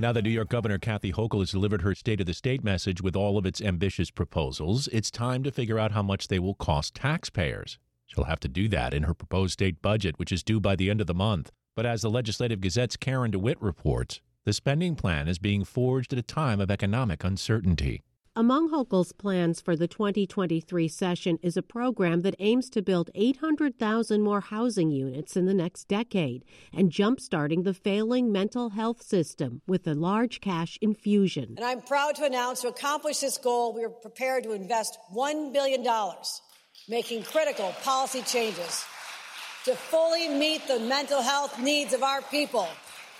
Now that New York Governor Kathy Hochul has delivered her State of the State message with all of its ambitious proposals, it's time to figure out how much they will cost taxpayers. She'll have to do that in her proposed state budget, which is due by the end of the month. But as the Legislative Gazette's Karen DeWitt reports, the spending plan is being forged at a time of economic uncertainty. Among Hochul's plans for the 2023 session is a program that aims to build 800,000 more housing units in the next decade and jumpstarting the failing mental health system with a large cash infusion. And I'm proud to announce to accomplish this goal, we are prepared to invest $1 billion, making critical policy changes to fully meet the mental health needs of our people.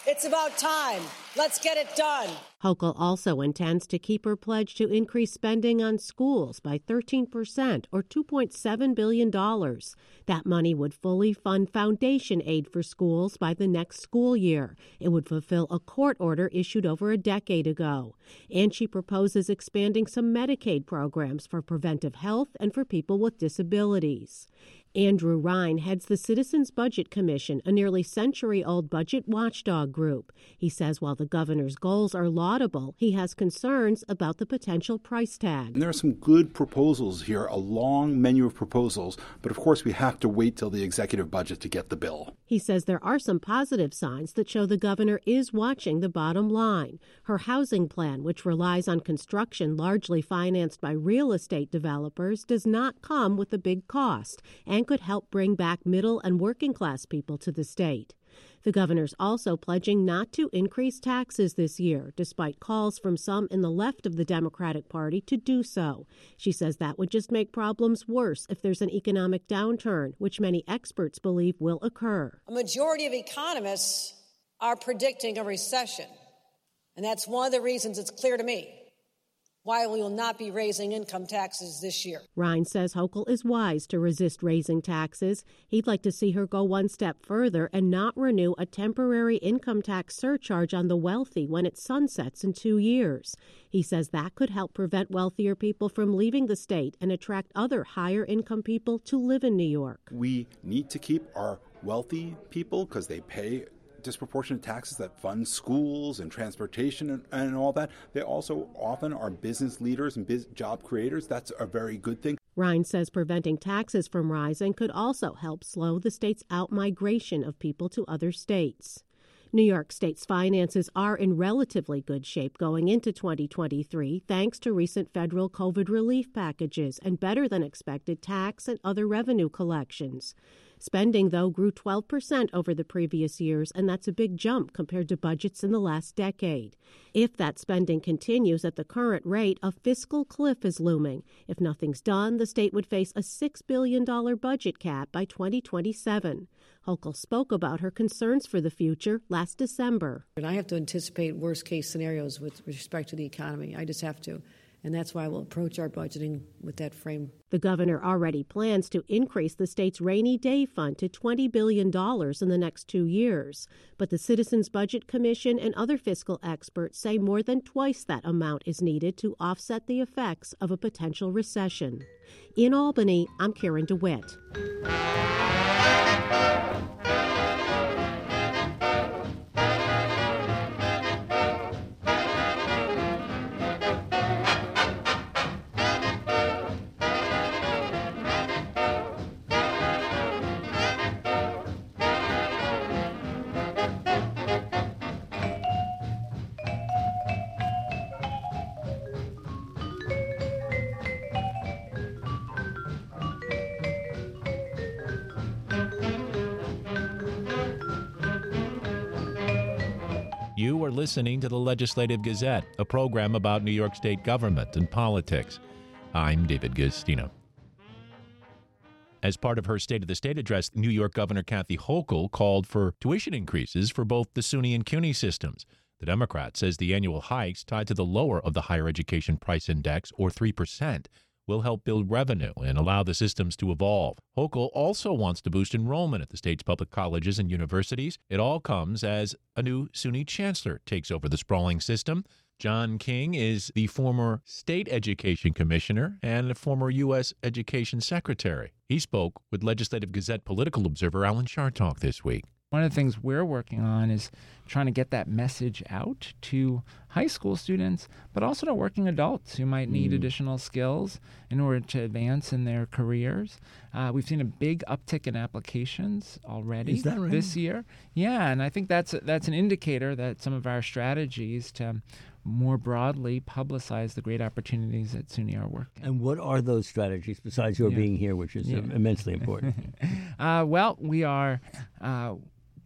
It's about time. Let's get it done. Hochul also intends to keep her pledge to increase spending on schools by 13% or $2.7 billion. That money would fully fund foundation aid for schools by the next school year. It would fulfill a court order issued over a decade ago. And she proposes expanding some Medicaid programs for preventive health and for people with disabilities. Andrew Rein heads the Citizens Budget Commission, a nearly century old budget watchdog group. He says while the governor's goals are laudable, he has concerns about the potential price tag. And there are some good proposals here, a long menu of proposals, but of course we have to wait till the executive budget to get the bill. He says there are some positive signs that show the governor is watching the bottom line. Her housing plan, which relies on construction largely financed by real estate developers, does not come with a big cost and could help bring back middle and working class people to the state. The governor's also pledging not to increase taxes this year, despite calls from some in the left of the Democratic Party to do so. She says that would just make problems worse if there's an economic downturn, which many experts believe will occur. A majority of economists are predicting a recession. And that's one of the reasons it's clear to me why we will not be raising income taxes this year. Rein says Hochul is wise to resist raising taxes. He'd like to see her go one step further and not renew a temporary income tax surcharge on the wealthy when it sunsets in two years. He says that could help prevent wealthier people from leaving the state and attract other higher income people to live in New York. We need to keep our wealthy people because they pay disproportionate taxes that fund schools and transportation and, and all that. They also often are business leaders and biz- job creators. That's a very good thing. Rein says preventing taxes from rising could also help slow the state's outmigration of people to other states. New York State's finances are in relatively good shape going into 2023 thanks to recent federal COVID relief packages and better than expected tax and other revenue collections. Spending, though, grew 12% over the previous years, and that's a big jump compared to budgets in the last decade. If that spending continues at the current rate, a fiscal cliff is looming. If nothing's done, the state would face a $6 billion budget cap by 2027. Hochul spoke about her concerns for the future last December. And I have to anticipate worst case scenarios with respect to the economy. I just have to and that's why we'll approach our budgeting with that frame. The governor already plans to increase the state's rainy day fund to $20 billion in the next two years. But the Citizens Budget Commission and other fiscal experts say more than twice that amount is needed to offset the effects of a potential recession. In Albany, I'm Karen DeWitt. Listening to the Legislative Gazette, a program about New York State government and politics. I'm David Guistina. As part of her State of the State address, New York Governor Kathy Hochul called for tuition increases for both the SUNY and CUNY systems. The Democrat says the annual hikes tied to the lower of the higher education price index, or 3%, will help build revenue and allow the systems to evolve. Hochul also wants to boost enrollment at the state's public colleges and universities. It all comes as a new SUNY chancellor takes over the sprawling system. John King is the former state education commissioner and a former U.S. education secretary. He spoke with Legislative Gazette political observer Alan Chartock this week. One of the things we're working on is trying to get that message out to high school students, but also to working adults who might need mm. additional skills in order to advance in their careers. Uh, we've seen a big uptick in applications already right? this year. Yeah, and I think that's that's an indicator that some of our strategies to more broadly publicize the great opportunities that SUNY are working. And what are those strategies besides your yeah. being here, which is yeah. immensely important? uh, well, we are. Uh,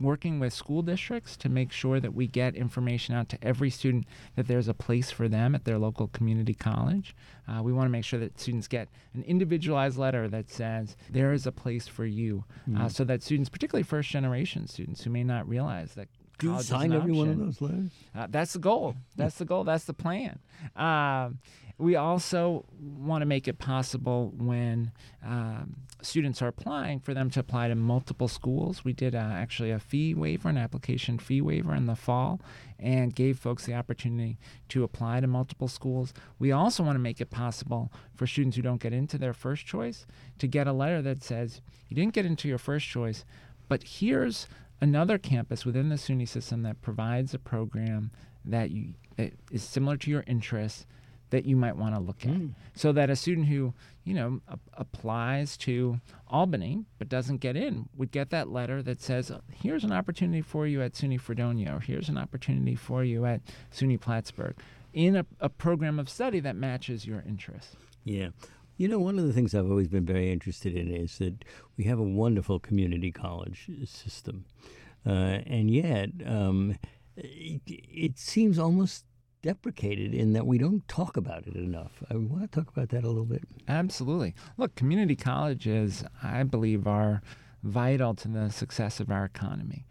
working with school districts to make sure that we get information out to every student that there's a place for them at their local community college. Uh, we want to make sure that students get an individualized letter that says there is a place for you, mm-hmm. uh, so that students, particularly first generation students who may not realize that do you sign every one of those letters? Uh, that's the goal. That's the goal. That's the plan. Um, we also want to make it possible when um, students are applying for them to apply to multiple schools. We did uh, actually a fee waiver, an application fee waiver in the fall, and gave folks the opportunity to apply to multiple schools. We also want to make it possible for students who don't get into their first choice to get a letter that says, You didn't get into your first choice, but here's another campus within the SUNY system that provides a program that, you, that is similar to your interests that you might want to look at. Mm. So that a student who, you know, a- applies to Albany but doesn't get in would get that letter that says, here's an opportunity for you at SUNY Fredonia, or here's an opportunity for you at SUNY Plattsburgh in a, a program of study that matches your interests. Yeah. You know, one of the things I've always been very interested in is that we have a wonderful community college system. Uh, and yet, um, it, it seems almost deprecated in that we don't talk about it enough. I want to talk about that a little bit. Absolutely. Look, community colleges, I believe, are vital to the success of our economy.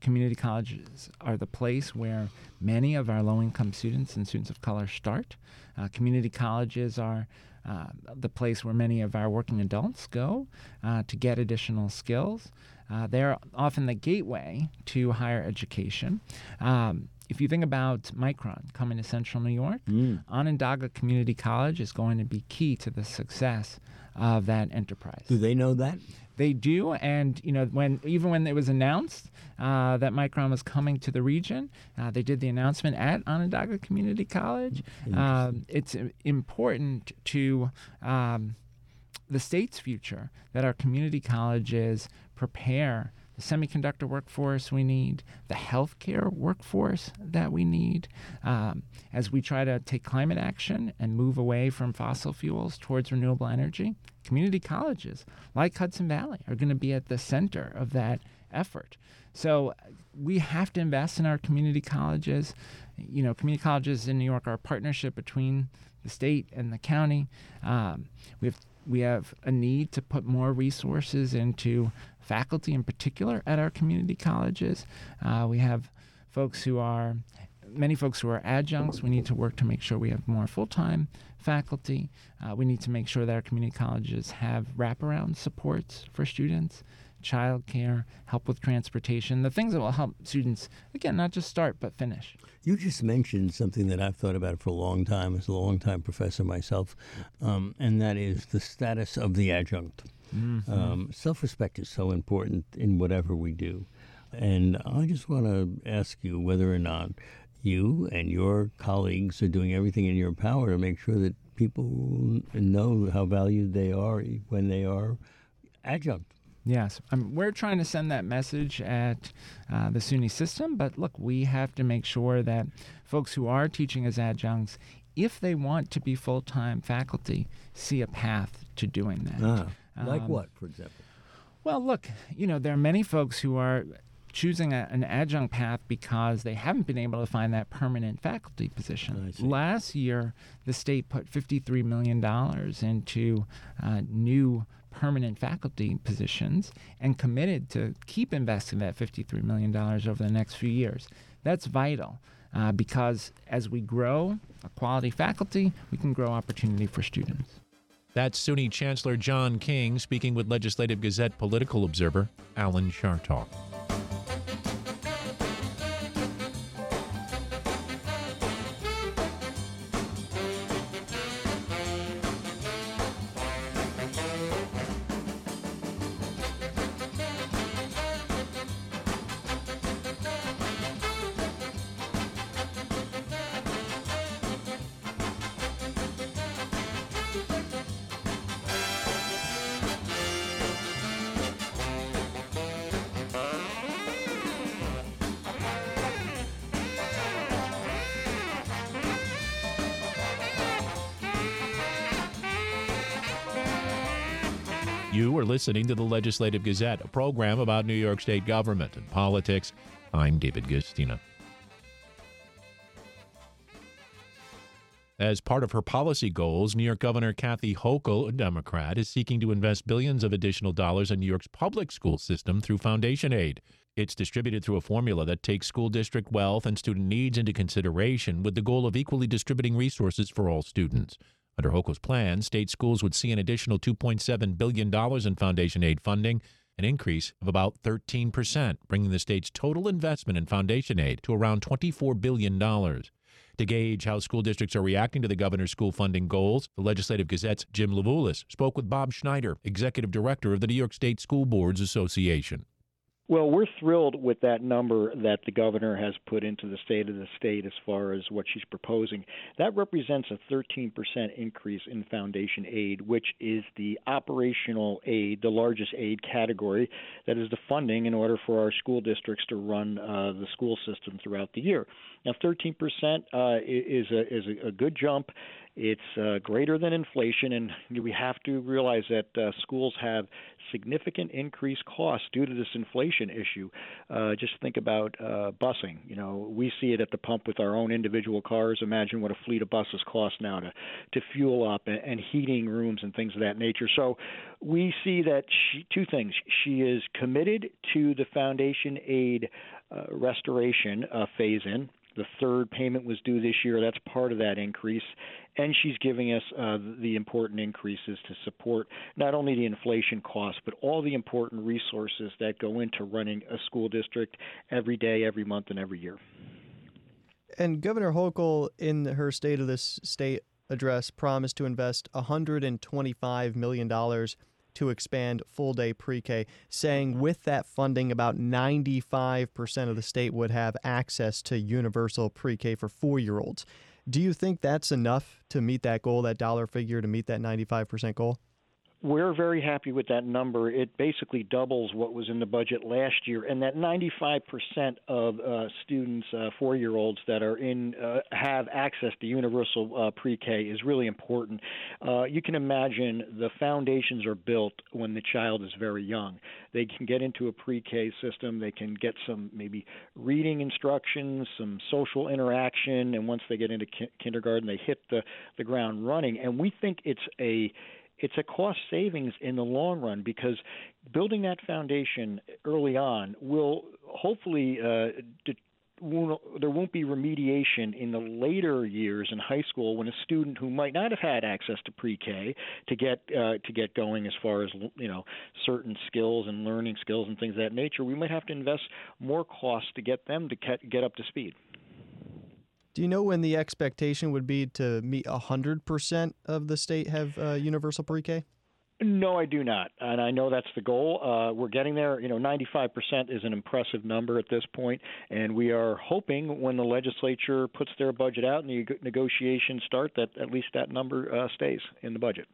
Community colleges are the place where many of our low income students and students of color start. Uh, community colleges are uh, the place where many of our working adults go uh, to get additional skills. Uh, they're often the gateway to higher education. Um, if you think about Micron coming to Central New York, mm. Onondaga Community College is going to be key to the success of that enterprise. Do they know that? They do, and you know when even when it was announced uh, that Micron was coming to the region, uh, they did the announcement at Onondaga Community College. Um, it's important to um, the state's future that our community colleges prepare the semiconductor workforce we need, the healthcare workforce that we need, um, as we try to take climate action and move away from fossil fuels towards renewable energy. Community colleges like Hudson Valley are going to be at the center of that effort. So we have to invest in our community colleges. You know, community colleges in New York are a partnership between the state and the county. Um, we have we have a need to put more resources into faculty in particular at our community colleges. Uh, we have folks who are many folks who are adjuncts. We need to work to make sure we have more full time faculty. Uh, we need to make sure that our community colleges have wraparound supports for students childcare, help with transportation, the things that will help students, again, not just start, but finish. You just mentioned something that I've thought about for a long time as a long-time professor myself, um, and that is the status of the adjunct. Mm-hmm. Um, self respect is so important in whatever we do. And I just want to ask you whether or not you and your colleagues are doing everything in your power to make sure that people know how valued they are when they are adjunct. Yes, um, we're trying to send that message at uh, the SUNY system, but look, we have to make sure that folks who are teaching as adjuncts, if they want to be full time faculty, see a path to doing that. Ah, like um, what, for example? Well, look, you know, there are many folks who are choosing a, an adjunct path because they haven't been able to find that permanent faculty position. Last year, the state put $53 million into uh, new permanent faculty positions and committed to keep investing that $53 million over the next few years. That's vital uh, because as we grow a quality faculty, we can grow opportunity for students. That's SUNY Chancellor John King speaking with Legislative Gazette political observer Alan Chartock. Listening to the Legislative Gazette, a program about New York State government and politics. I'm David Guistina. As part of her policy goals, New York Governor Kathy Hochul, a Democrat, is seeking to invest billions of additional dollars in New York's public school system through foundation aid. It's distributed through a formula that takes school district wealth and student needs into consideration with the goal of equally distributing resources for all students. Under Hochul's plan, state schools would see an additional $2.7 billion in foundation aid funding, an increase of about 13%, bringing the state's total investment in foundation aid to around $24 billion. To gauge how school districts are reacting to the governor's school funding goals, the Legislative Gazette's Jim Levulis spoke with Bob Schneider, executive director of the New York State School Boards Association. Well, we're thrilled with that number that the governor has put into the state of the state as far as what she's proposing. That represents a 13% increase in foundation aid, which is the operational aid, the largest aid category that is the funding in order for our school districts to run uh, the school system throughout the year. Now, 13% uh, is a is a, a good jump. It's uh, greater than inflation, and we have to realize that uh, schools have significant increased costs due to this inflation issue. Uh, just think about uh, busing. You know, we see it at the pump with our own individual cars. Imagine what a fleet of buses cost now to to fuel up and, and heating rooms and things of that nature. So we see that she, two things. She is committed to the foundation aid uh, restoration uh, phase in the third payment was due this year. That's part of that increase. And she's giving us uh, the important increases to support not only the inflation costs, but all the important resources that go into running a school district every day, every month, and every year. And Governor Hochul, in her State of the State address, promised to invest $125 million to expand full day pre K, saying with that funding, about 95% of the state would have access to universal pre K for four year olds. Do you think that's enough to meet that goal, that dollar figure, to meet that 95% goal? We're very happy with that number. It basically doubles what was in the budget last year, and that 95% of uh, students, uh, four-year-olds that are in, uh, have access to universal uh, pre-K is really important. Uh, you can imagine the foundations are built when the child is very young. They can get into a pre-K system. They can get some maybe reading instructions, some social interaction, and once they get into ki- kindergarten, they hit the the ground running. And we think it's a it's a cost savings in the long run because building that foundation early on will hopefully uh, de- there won't be remediation in the later years in high school when a student who might not have had access to pre-K to get uh, to get going as far as you know certain skills and learning skills and things of that nature, we might have to invest more costs to get them to get up to speed. Do you know when the expectation would be to meet 100% of the state have uh, universal pre K? No, I do not, and I know that's the goal. Uh, we're getting there. You know, 95% is an impressive number at this point, and we are hoping when the legislature puts their budget out and the negotiations start, that at least that number uh, stays in the budget.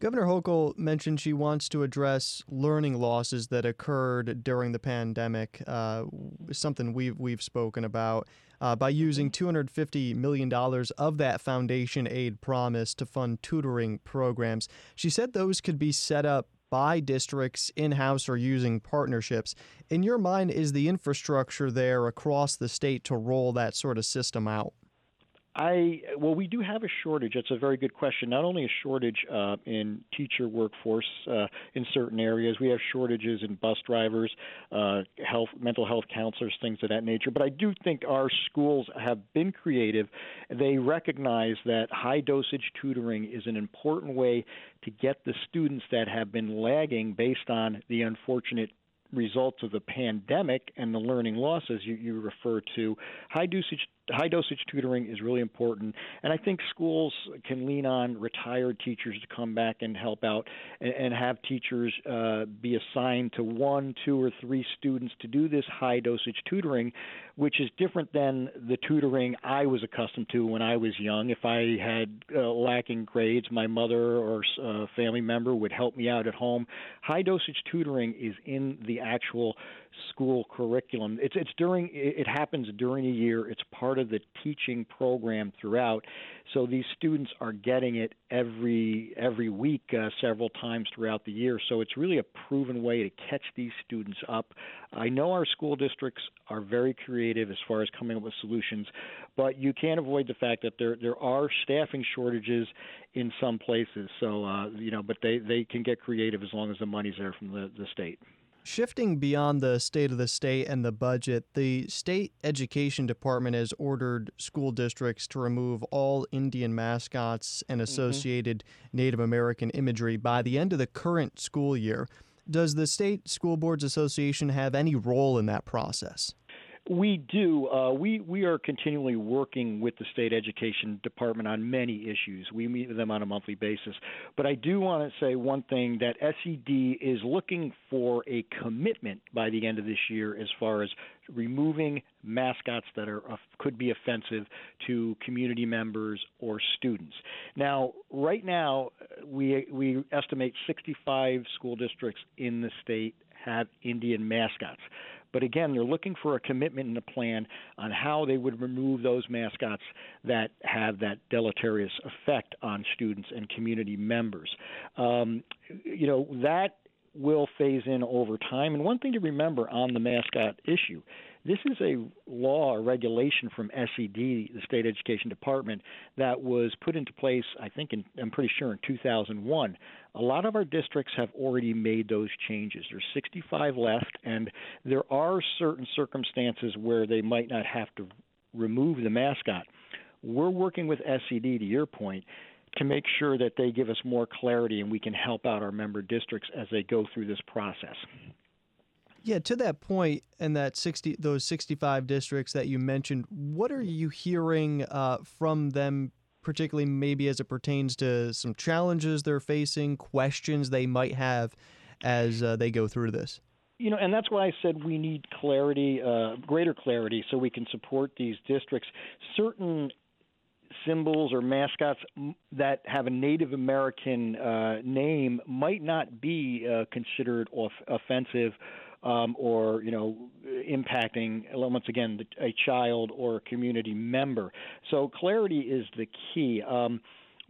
Governor Hochul mentioned she wants to address learning losses that occurred during the pandemic, uh, something we've we've spoken about, uh, by using $250 million of that foundation aid promise to fund tutoring programs. She said those could be set up by districts in house or using partnerships. In your mind, is the infrastructure there across the state to roll that sort of system out? I well, we do have a shortage. That's a very good question. Not only a shortage uh, in teacher workforce uh, in certain areas, we have shortages in bus drivers, uh, health, mental health counselors, things of that nature. But I do think our schools have been creative. They recognize that high dosage tutoring is an important way to get the students that have been lagging based on the unfortunate results of the pandemic and the learning losses you, you refer to, high dosage high dosage tutoring is really important, and I think schools can lean on retired teachers to come back and help out, and, and have teachers uh, be assigned to one, two, or three students to do this high dosage tutoring, which is different than the tutoring I was accustomed to when I was young. If I had uh, lacking grades, my mother or a uh, family member would help me out at home. High dosage tutoring is in the actual school curriculum. It's it's during it happens during a year. It's part of the teaching program throughout. So these students are getting it every every week, uh, several times throughout the year. So it's really a proven way to catch these students up. I know our school districts are very creative as far as coming up with solutions, but you can't avoid the fact that there there are staffing shortages in some places. So uh, you know, but they they can get creative as long as the money's there from the the state. Shifting beyond the state of the state and the budget, the state education department has ordered school districts to remove all Indian mascots and mm-hmm. associated mm-hmm. Native American imagery by the end of the current school year. Does the State School Boards Association have any role in that process? We do. Uh, we we are continually working with the state education department on many issues. We meet with them on a monthly basis. But I do want to say one thing that SED is looking for a commitment by the end of this year as far as removing mascots that are uh, could be offensive to community members or students. Now, right now, we we estimate 65 school districts in the state have Indian mascots. But again, they're looking for a commitment and a plan on how they would remove those mascots that have that deleterious effect on students and community members. Um, you know, that will phase in over time. And one thing to remember on the mascot issue this is a law or regulation from SED, the State Education Department, that was put into place, I think, in, I'm pretty sure in 2001. A lot of our districts have already made those changes. There's 65 left, and there are certain circumstances where they might not have to remove the mascot. We're working with SED, to your point, to make sure that they give us more clarity and we can help out our member districts as they go through this process. Yeah, to that point, and that sixty those sixty five districts that you mentioned, what are you hearing uh, from them, particularly maybe as it pertains to some challenges they're facing, questions they might have as uh, they go through this? You know, and that's why I said we need clarity, uh, greater clarity, so we can support these districts. Certain symbols or mascots that have a Native American uh, name might not be uh, considered off- offensive um, or you know impacting once again a child or a community member. So clarity is the key. Um,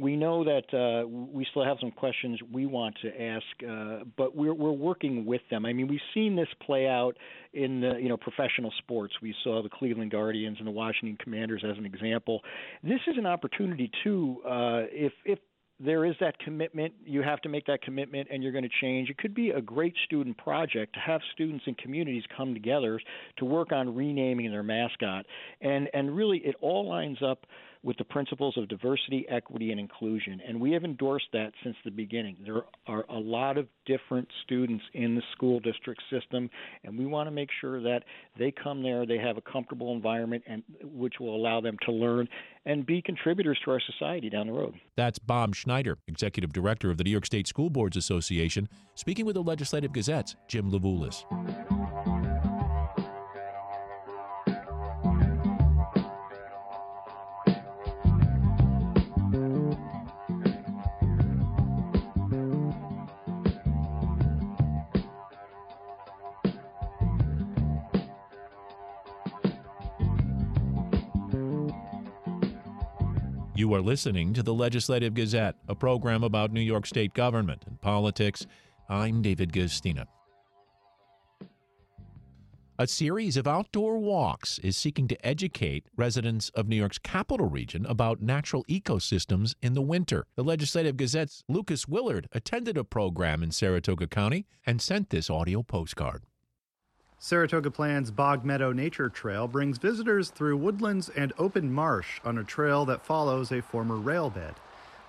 we know that uh, we still have some questions we want to ask, uh, but we're we're working with them. I mean, we've seen this play out in the, you know professional sports. We saw the Cleveland Guardians and the Washington Commanders as an example. This is an opportunity too. Uh, if if there is that commitment. You have to make that commitment, and you're going to change. It could be a great student project to have students and communities come together to work on renaming their mascot, and and really it all lines up with the principles of diversity, equity, and inclusion. And we have endorsed that since the beginning. There are a lot of different students in the school district system, and we want to make sure that they come there, they have a comfortable environment, and which will allow them to learn and be contributors to our society down the road. That's Bob Schneider, Executive Director of the New York State School Boards Association, speaking with the Legislative Gazette's Jim Levulis. Are listening to the Legislative Gazette, a program about New York State government and politics. I'm David Guistina. A series of outdoor walks is seeking to educate residents of New York's capital region about natural ecosystems in the winter. The Legislative Gazette's Lucas Willard attended a program in Saratoga County and sent this audio postcard. Saratoga Plan's Bog Meadow Nature Trail brings visitors through woodlands and open marsh on a trail that follows a former rail bed.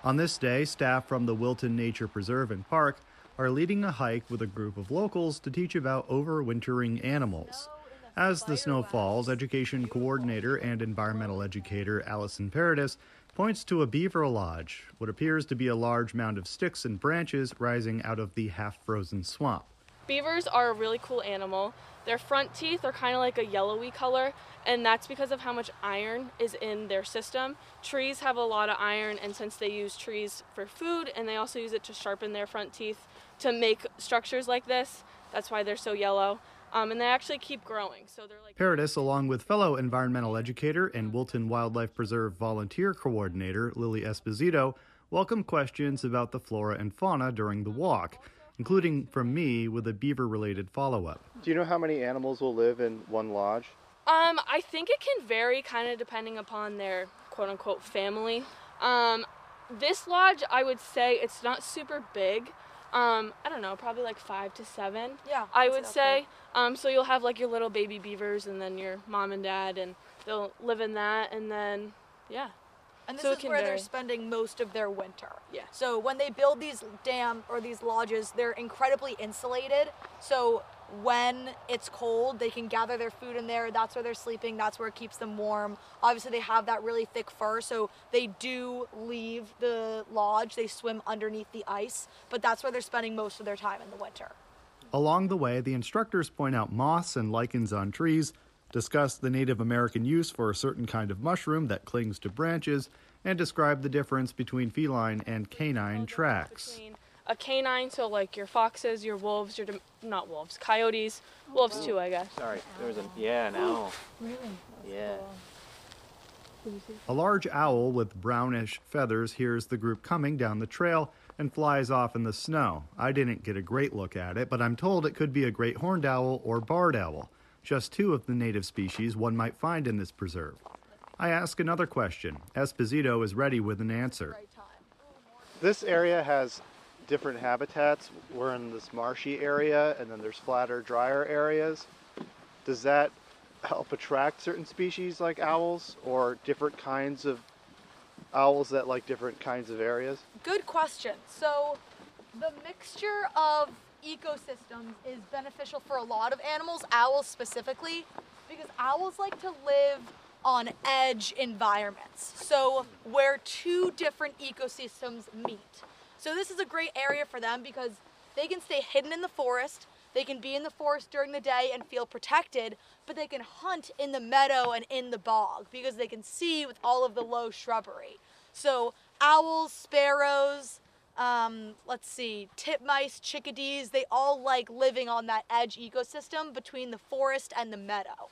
On this day, staff from the Wilton Nature Preserve and Park are leading a hike with a group of locals to teach about overwintering animals. As the snow falls, education coordinator and environmental educator Allison Paradis points to a beaver lodge, what appears to be a large mound of sticks and branches rising out of the half frozen swamp. Beavers are a really cool animal. Their front teeth are kind of like a yellowy color, and that's because of how much iron is in their system. Trees have a lot of iron, and since they use trees for food and they also use it to sharpen their front teeth to make structures like this, that's why they're so yellow. Um, and they actually keep growing. So they're like Paradis, along with fellow environmental educator and Wilton Wildlife Preserve volunteer coordinator Lily Esposito, welcome questions about the flora and fauna during the walk including from me with a beaver related follow up. Do you know how many animals will live in one lodge? Um, I think it can vary kind of depending upon their quote unquote family. Um, this lodge, I would say it's not super big. Um, I don't know, probably like five to seven. Yeah. I would say. Um, so you'll have like your little baby beavers and then your mom and dad, and they'll live in that, and then, yeah. And this So it is can where vary. they're spending most of their winter. Yeah. So when they build these dam or these lodges, they're incredibly insulated. So when it's cold, they can gather their food in there. That's where they're sleeping. That's where it keeps them warm. Obviously, they have that really thick fur, so they do leave the lodge. They swim underneath the ice, but that's where they're spending most of their time in the winter. Along the way, the instructors point out moss and lichens on trees, discuss the Native American use for a certain kind of mushroom that clings to branches, and describe the difference between feline and canine tracks. A canine, so like your foxes, your wolves, your not wolves, coyotes, wolves too, I guess. Sorry, there was a yeah an owl. Really? Yeah. A large owl with brownish feathers hears the group coming down the trail and flies off in the snow. I didn't get a great look at it, but I'm told it could be a great horned owl or barred owl, just two of the native species one might find in this preserve. I ask another question. Esposito is ready with an answer. This area has different habitats. We're in this marshy area, and then there's flatter, drier areas. Does that help attract certain species like owls, or different kinds of owls that like different kinds of areas? Good question. So, the mixture of ecosystems is beneficial for a lot of animals, owls specifically, because owls like to live on edge environments. So, where two different ecosystems meet. So, this is a great area for them because they can stay hidden in the forest. They can be in the forest during the day and feel protected, but they can hunt in the meadow and in the bog because they can see with all of the low shrubbery. So, owls, sparrows, um, let's see, titmice, chickadees, they all like living on that edge ecosystem between the forest and the meadow.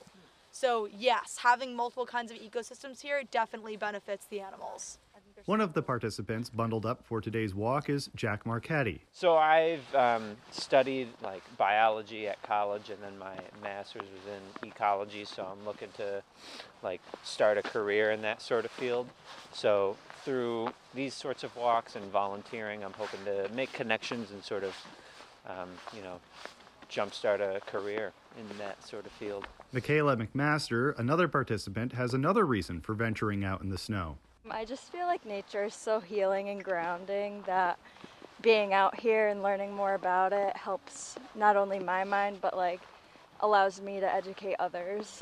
So, yes, having multiple kinds of ecosystems here definitely benefits the animals. One of the participants bundled up for today's walk is Jack Marchetti. So I've um, studied like biology at college, and then my master's was in ecology. So I'm looking to like start a career in that sort of field. So through these sorts of walks and volunteering, I'm hoping to make connections and sort of, um, you know, jumpstart a career in that sort of field. Michaela McMaster, another participant, has another reason for venturing out in the snow. I just feel like nature is so healing and grounding that being out here and learning more about it helps not only my mind but like allows me to educate others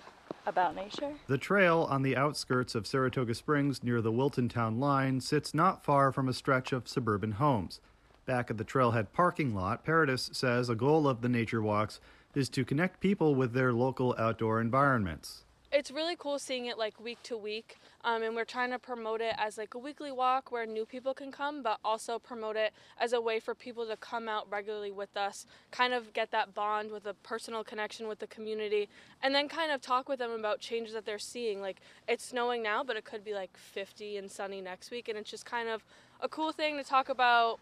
about nature. The trail on the outskirts of Saratoga Springs near the Wilton Town line sits not far from a stretch of suburban homes. Back at the trailhead parking lot, Paradis says a goal of the nature walks is to connect people with their local outdoor environments. It's really cool seeing it like week to week, um, and we're trying to promote it as like a weekly walk where new people can come, but also promote it as a way for people to come out regularly with us, kind of get that bond with a personal connection with the community, and then kind of talk with them about changes that they're seeing. Like it's snowing now, but it could be like 50 and sunny next week, and it's just kind of a cool thing to talk about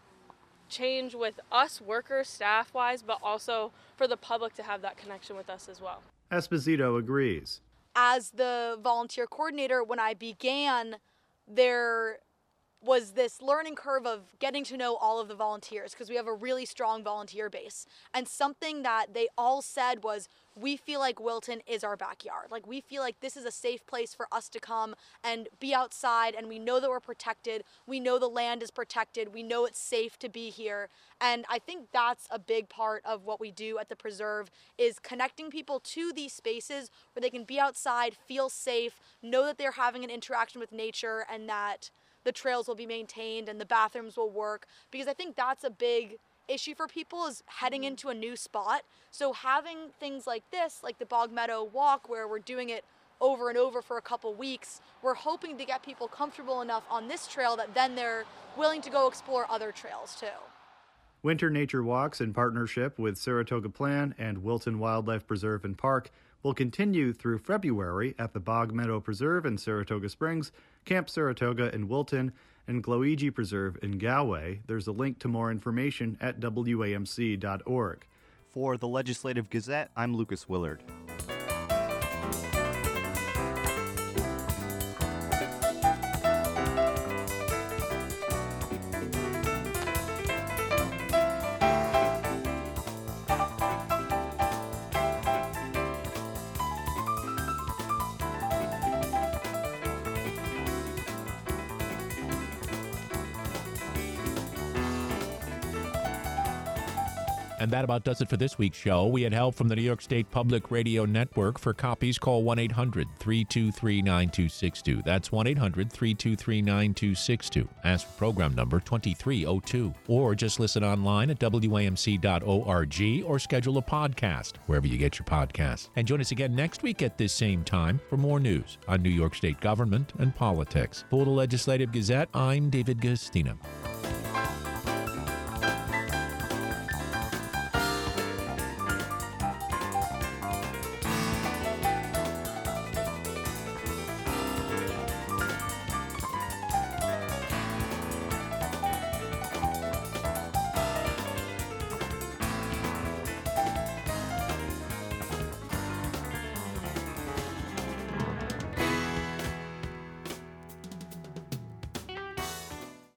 change with us workers, staff wise, but also for the public to have that connection with us as well. Esposito agrees. As the volunteer coordinator, when I began, there was this learning curve of getting to know all of the volunteers because we have a really strong volunteer base. And something that they all said was, we feel like Wilton is our backyard. Like we feel like this is a safe place for us to come and be outside and we know that we're protected. We know the land is protected. We know it's safe to be here. And I think that's a big part of what we do at the preserve is connecting people to these spaces where they can be outside, feel safe, know that they're having an interaction with nature and that the trails will be maintained and the bathrooms will work because I think that's a big issue for people is heading mm-hmm. into a new spot. So having things like this, like the Bog Meadow Walk where we're doing it over and over for a couple weeks, we're hoping to get people comfortable enough on this trail that then they're willing to go explore other trails too. Winter Nature Walks in partnership with Saratoga Plan and Wilton Wildlife Preserve and Park will continue through February at the Bog Meadow Preserve in Saratoga Springs, Camp Saratoga in Wilton, and Glowegee Preserve in Galway. There's a link to more information at WAMC.org. For the Legislative Gazette, I'm Lucas Willard. That about does it for this week's show. We had help from the New York State Public Radio Network. For copies, call 1 800 323 9262. That's 1 800 323 9262. Ask for program number 2302. Or just listen online at WAMC.org or schedule a podcast wherever you get your podcasts. And join us again next week at this same time for more news on New York State government and politics. For the Legislative Gazette, I'm David Guistina.